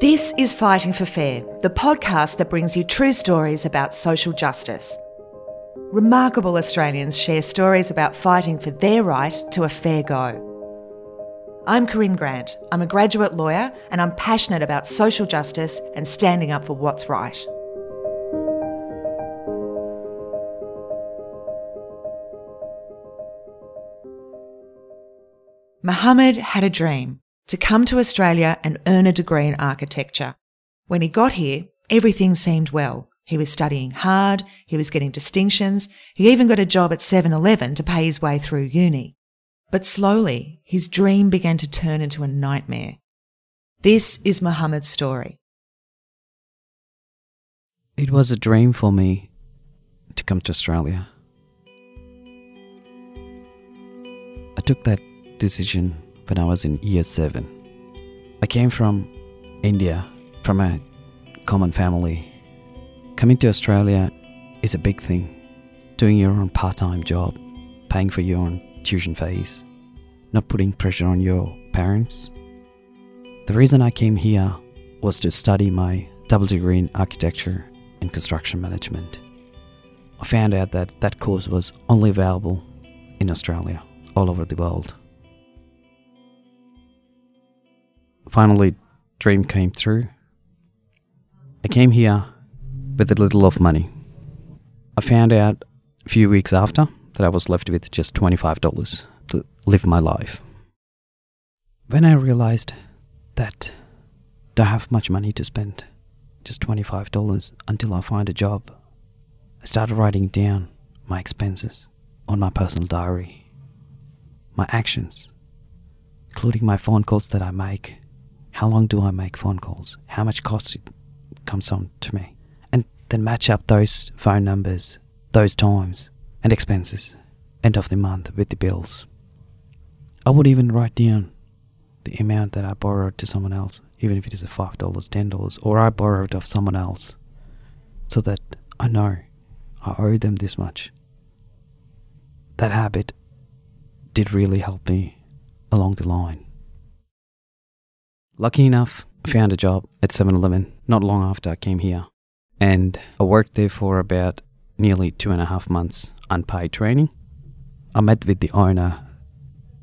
This is Fighting for Fair, the podcast that brings you true stories about social justice. Remarkable Australians share stories about fighting for their right to a fair go. I'm Corinne Grant. I'm a graduate lawyer and I'm passionate about social justice and standing up for what's right. Mohammed had a dream to come to Australia and earn a degree in architecture. When he got here, everything seemed well. He was studying hard, he was getting distinctions, he even got a job at 7 Eleven to pay his way through uni. But slowly, his dream began to turn into a nightmare. This is Mohammed's story. It was a dream for me to come to Australia. I took that decision when I was in year seven. I came from India, from a common family. Coming to Australia is a big thing. Doing your own part time job, paying for your own tuition fees, not putting pressure on your parents. The reason I came here was to study my double degree in architecture and construction management. I found out that that course was only available in Australia, all over the world. Finally, dream came true. I came here with a little of money. I found out a few weeks after that I was left with just $25 to live my life. When I realized that I have much money to spend, just $25 until I find a job, I started writing down my expenses on my personal diary, my actions, including my phone calls that I make how long do I make phone calls? How much cost comes on to me? And then match up those phone numbers, those times, and expenses, end of the month with the bills. I would even write down the amount that I borrowed to someone else, even if it is a $5, $10, or I borrowed of someone else, so that I know I owe them this much. That habit did really help me along the line. Lucky enough, I found a job at 7 Eleven not long after I came here. And I worked there for about nearly two and a half months unpaid training. I met with the owner.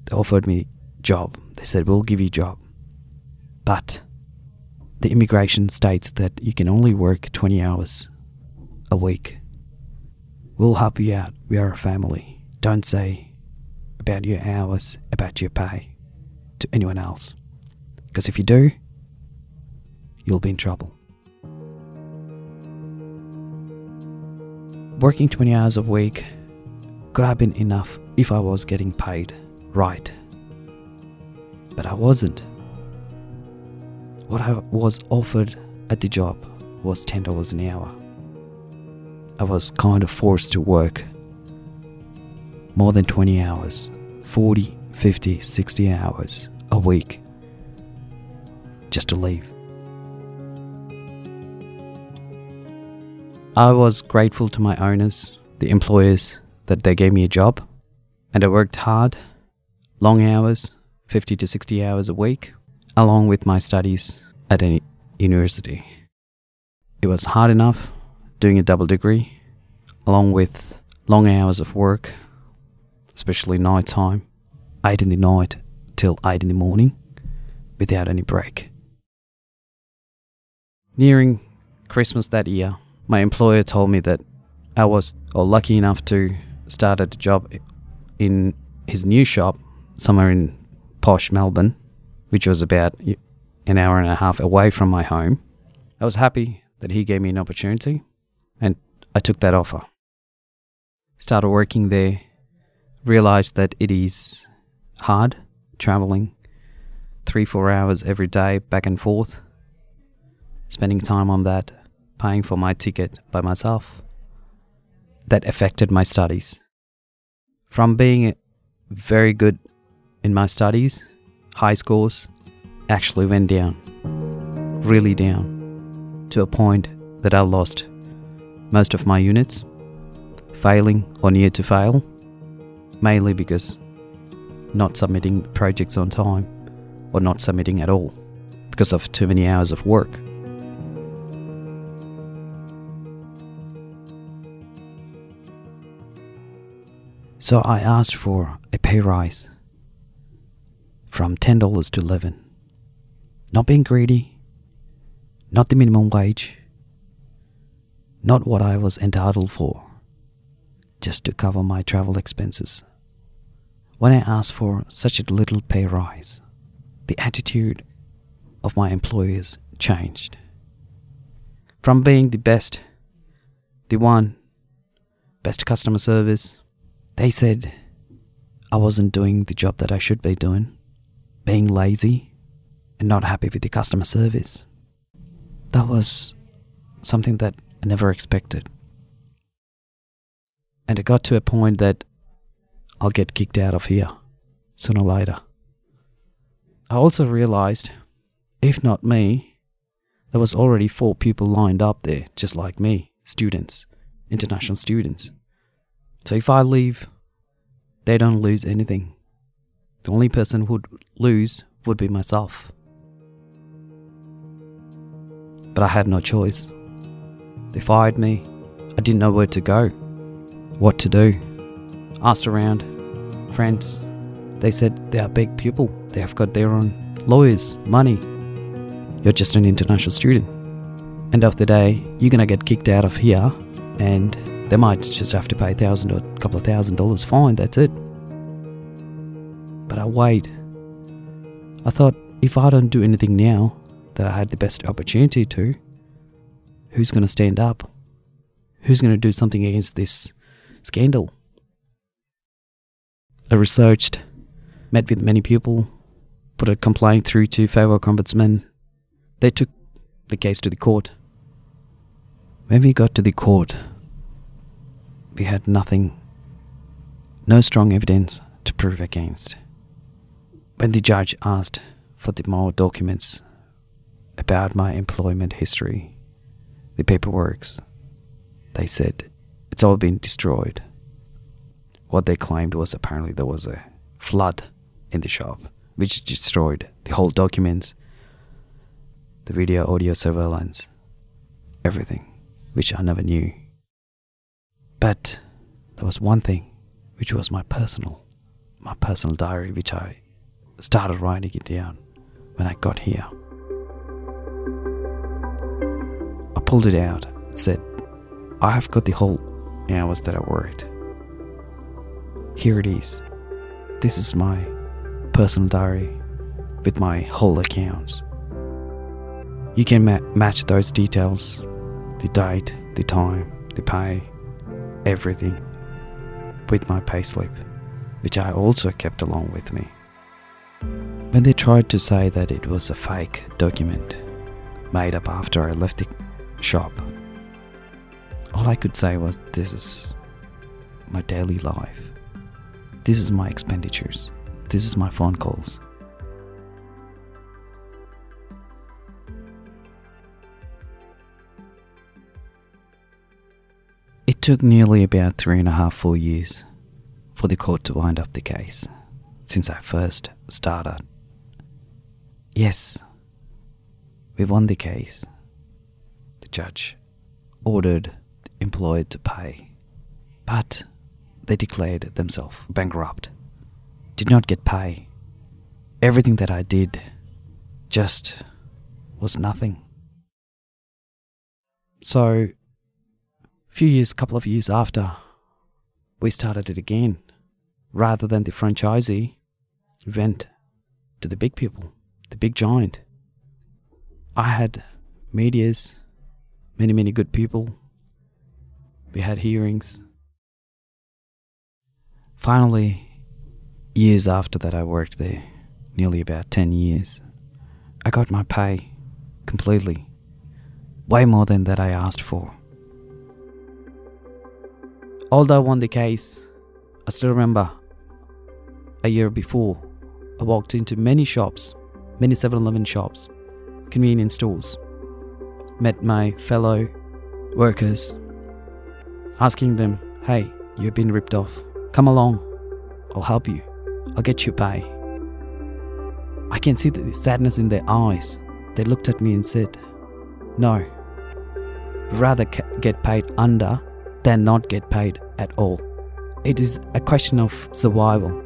They offered me job. They said, We'll give you job. But the immigration states that you can only work 20 hours a week. We'll help you out. We are a family. Don't say about your hours, about your pay to anyone else. Because if you do, you'll be in trouble. Working 20 hours a week could have been enough if I was getting paid right. But I wasn't. What I was offered at the job was $10 an hour. I was kind of forced to work more than 20 hours, 40, 50, 60 hours a week just to leave. I was grateful to my owners, the employers, that they gave me a job, and I worked hard, long hours, 50 to 60 hours a week, along with my studies at a university. It was hard enough doing a double degree, along with long hours of work, especially night time, 8 in the night till 8 in the morning, without any break. Nearing Christmas that year, my employer told me that I was or lucky enough to start a job in his new shop somewhere in posh Melbourne, which was about an hour and a half away from my home. I was happy that he gave me an opportunity and I took that offer. Started working there, realized that it is hard traveling three, four hours every day back and forth spending time on that, paying for my ticket by myself, that affected my studies. From being very good in my studies, high scores actually went down, really down, to a point that I lost most of my units, failing or near to fail, mainly because not submitting projects on time or not submitting at all because of too many hours of work. So I asked for a pay rise from $10 to 11 Not being greedy, not the minimum wage, not what I was entitled for, just to cover my travel expenses. When I asked for such a little pay rise, the attitude of my employers changed. From being the best, the one, best customer service, they said I wasn't doing the job that I should be doing, being lazy and not happy with the customer service. That was something that I never expected. And it got to a point that I'll get kicked out of here sooner or later. I also realized if not me, there was already four people lined up there just like me, students, international students. So if I leave, they don't lose anything. The only person who would lose would be myself. But I had no choice. They fired me. I didn't know where to go, what to do. Asked around, friends. They said they are big people. They have got their own lawyers, money. You're just an international student. End of the day, you're gonna get kicked out of here, and they might just have to pay a thousand or a couple of thousand dollars fine. That's it. But I wait. I thought if I don't do anything now that I had the best opportunity to, who's going to stand up? Who's going to do something against this scandal? I researched, met with many people, put a complaint through to Fair Ombudsman. They took the case to the court. When we got to the court, we had nothing, no strong evidence to prove against. When the judge asked for the more documents about my employment history, the paperworks, they said it's all been destroyed. What they claimed was apparently there was a flood in the shop, which destroyed the whole documents, the video, audio surveillance, everything, which I never knew. But there was one thing, which was my personal, my personal diary, which I started writing it down when I got here. I pulled it out and said, I have got the whole hours that I worked. Here it is. This is my personal diary with my whole accounts. You can ma- match those details the date, the time, the pay, everything with my payslip, which I also kept along with me. When they tried to say that it was a fake document made up after I left the shop, all I could say was this is my daily life. This is my expenditures. This is my phone calls. Took nearly about three and a half, four years for the court to wind up the case since I first started. Yes, we won the case. The judge ordered the employer to pay, but they declared themselves bankrupt. Did not get pay. Everything that I did just was nothing. So, few years, couple of years after, we started it again. Rather than the franchisee, we went to the big people, the big giant. I had medias, many, many good people. We had hearings. Finally, years after that, I worked there, nearly about 10 years. I got my pay completely, way more than that I asked for. Although I won the case, I still remember a year before, I walked into many shops, many 7 Eleven shops, convenience stores, met my fellow workers, asking them, hey, you've been ripped off. Come along, I'll help you, I'll get you pay. I can see the sadness in their eyes. they looked at me and said, No, rather get paid under than not get paid at all. It is a question of survival.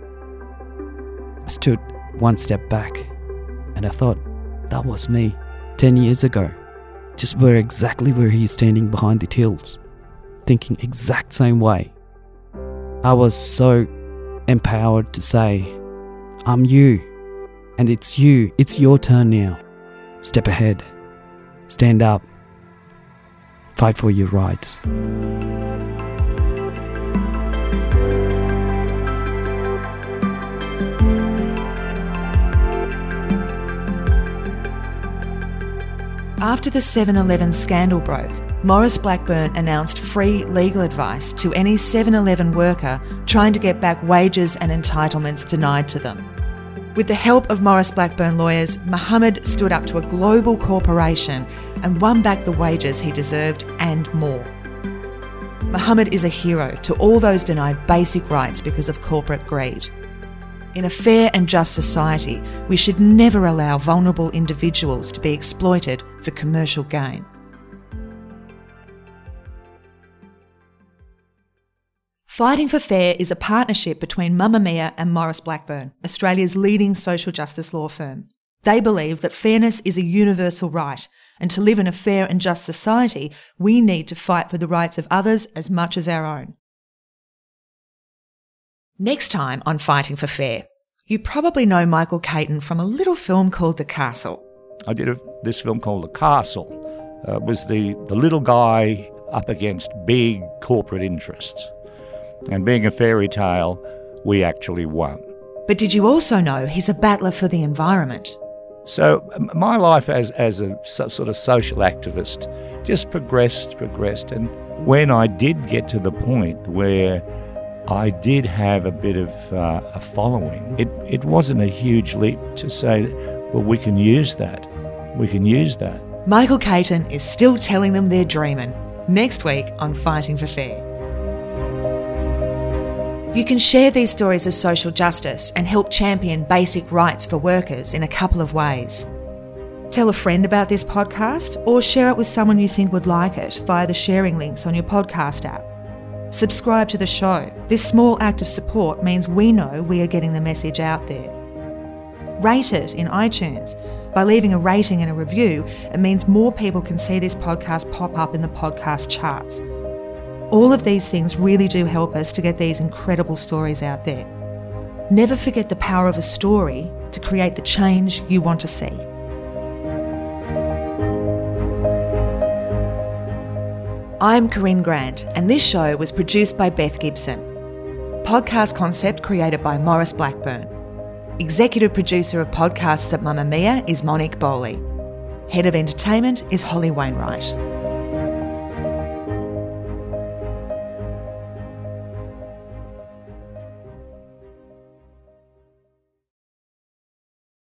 I stood one step back and I thought, that was me 10 years ago. Just where exactly where he's standing behind the tills, thinking exact same way. I was so empowered to say, I'm you, and it's you, it's your turn now. Step ahead, stand up, fight for your rights. After the 7 Eleven scandal broke, Maurice Blackburn announced free legal advice to any 7 Eleven worker trying to get back wages and entitlements denied to them. With the help of Maurice Blackburn lawyers, Mohammed stood up to a global corporation and won back the wages he deserved and more. Mohammed is a hero to all those denied basic rights because of corporate greed. In a fair and just society, we should never allow vulnerable individuals to be exploited for commercial gain. Fighting for Fair is a partnership between Mamamia and Maurice Blackburn, Australia's leading social justice law firm. They believe that fairness is a universal right, and to live in a fair and just society, we need to fight for the rights of others as much as our own. Next time on Fighting for Fair, you probably know Michael Caton from a little film called The Castle. I did a, this film called The Castle. Uh, it was the, the little guy up against big corporate interests. And being a fairy tale, we actually won. But did you also know he's a battler for the environment? So my life as, as a so, sort of social activist just progressed, progressed. And when I did get to the point where I did have a bit of uh, a following. It, it wasn't a huge leap to say, well, we can use that. We can use that. Michael Caton is still telling them they're dreaming. Next week on Fighting for Fair. You can share these stories of social justice and help champion basic rights for workers in a couple of ways. Tell a friend about this podcast or share it with someone you think would like it via the sharing links on your podcast app. Subscribe to the show. This small act of support means we know we are getting the message out there. Rate it in iTunes. By leaving a rating and a review, it means more people can see this podcast pop up in the podcast charts. All of these things really do help us to get these incredible stories out there. Never forget the power of a story to create the change you want to see. I'm Corinne Grant, and this show was produced by Beth Gibson. Podcast concept created by Maurice Blackburn. Executive producer of podcasts at Mamamia is Monique Bowley. Head of entertainment is Holly Wainwright.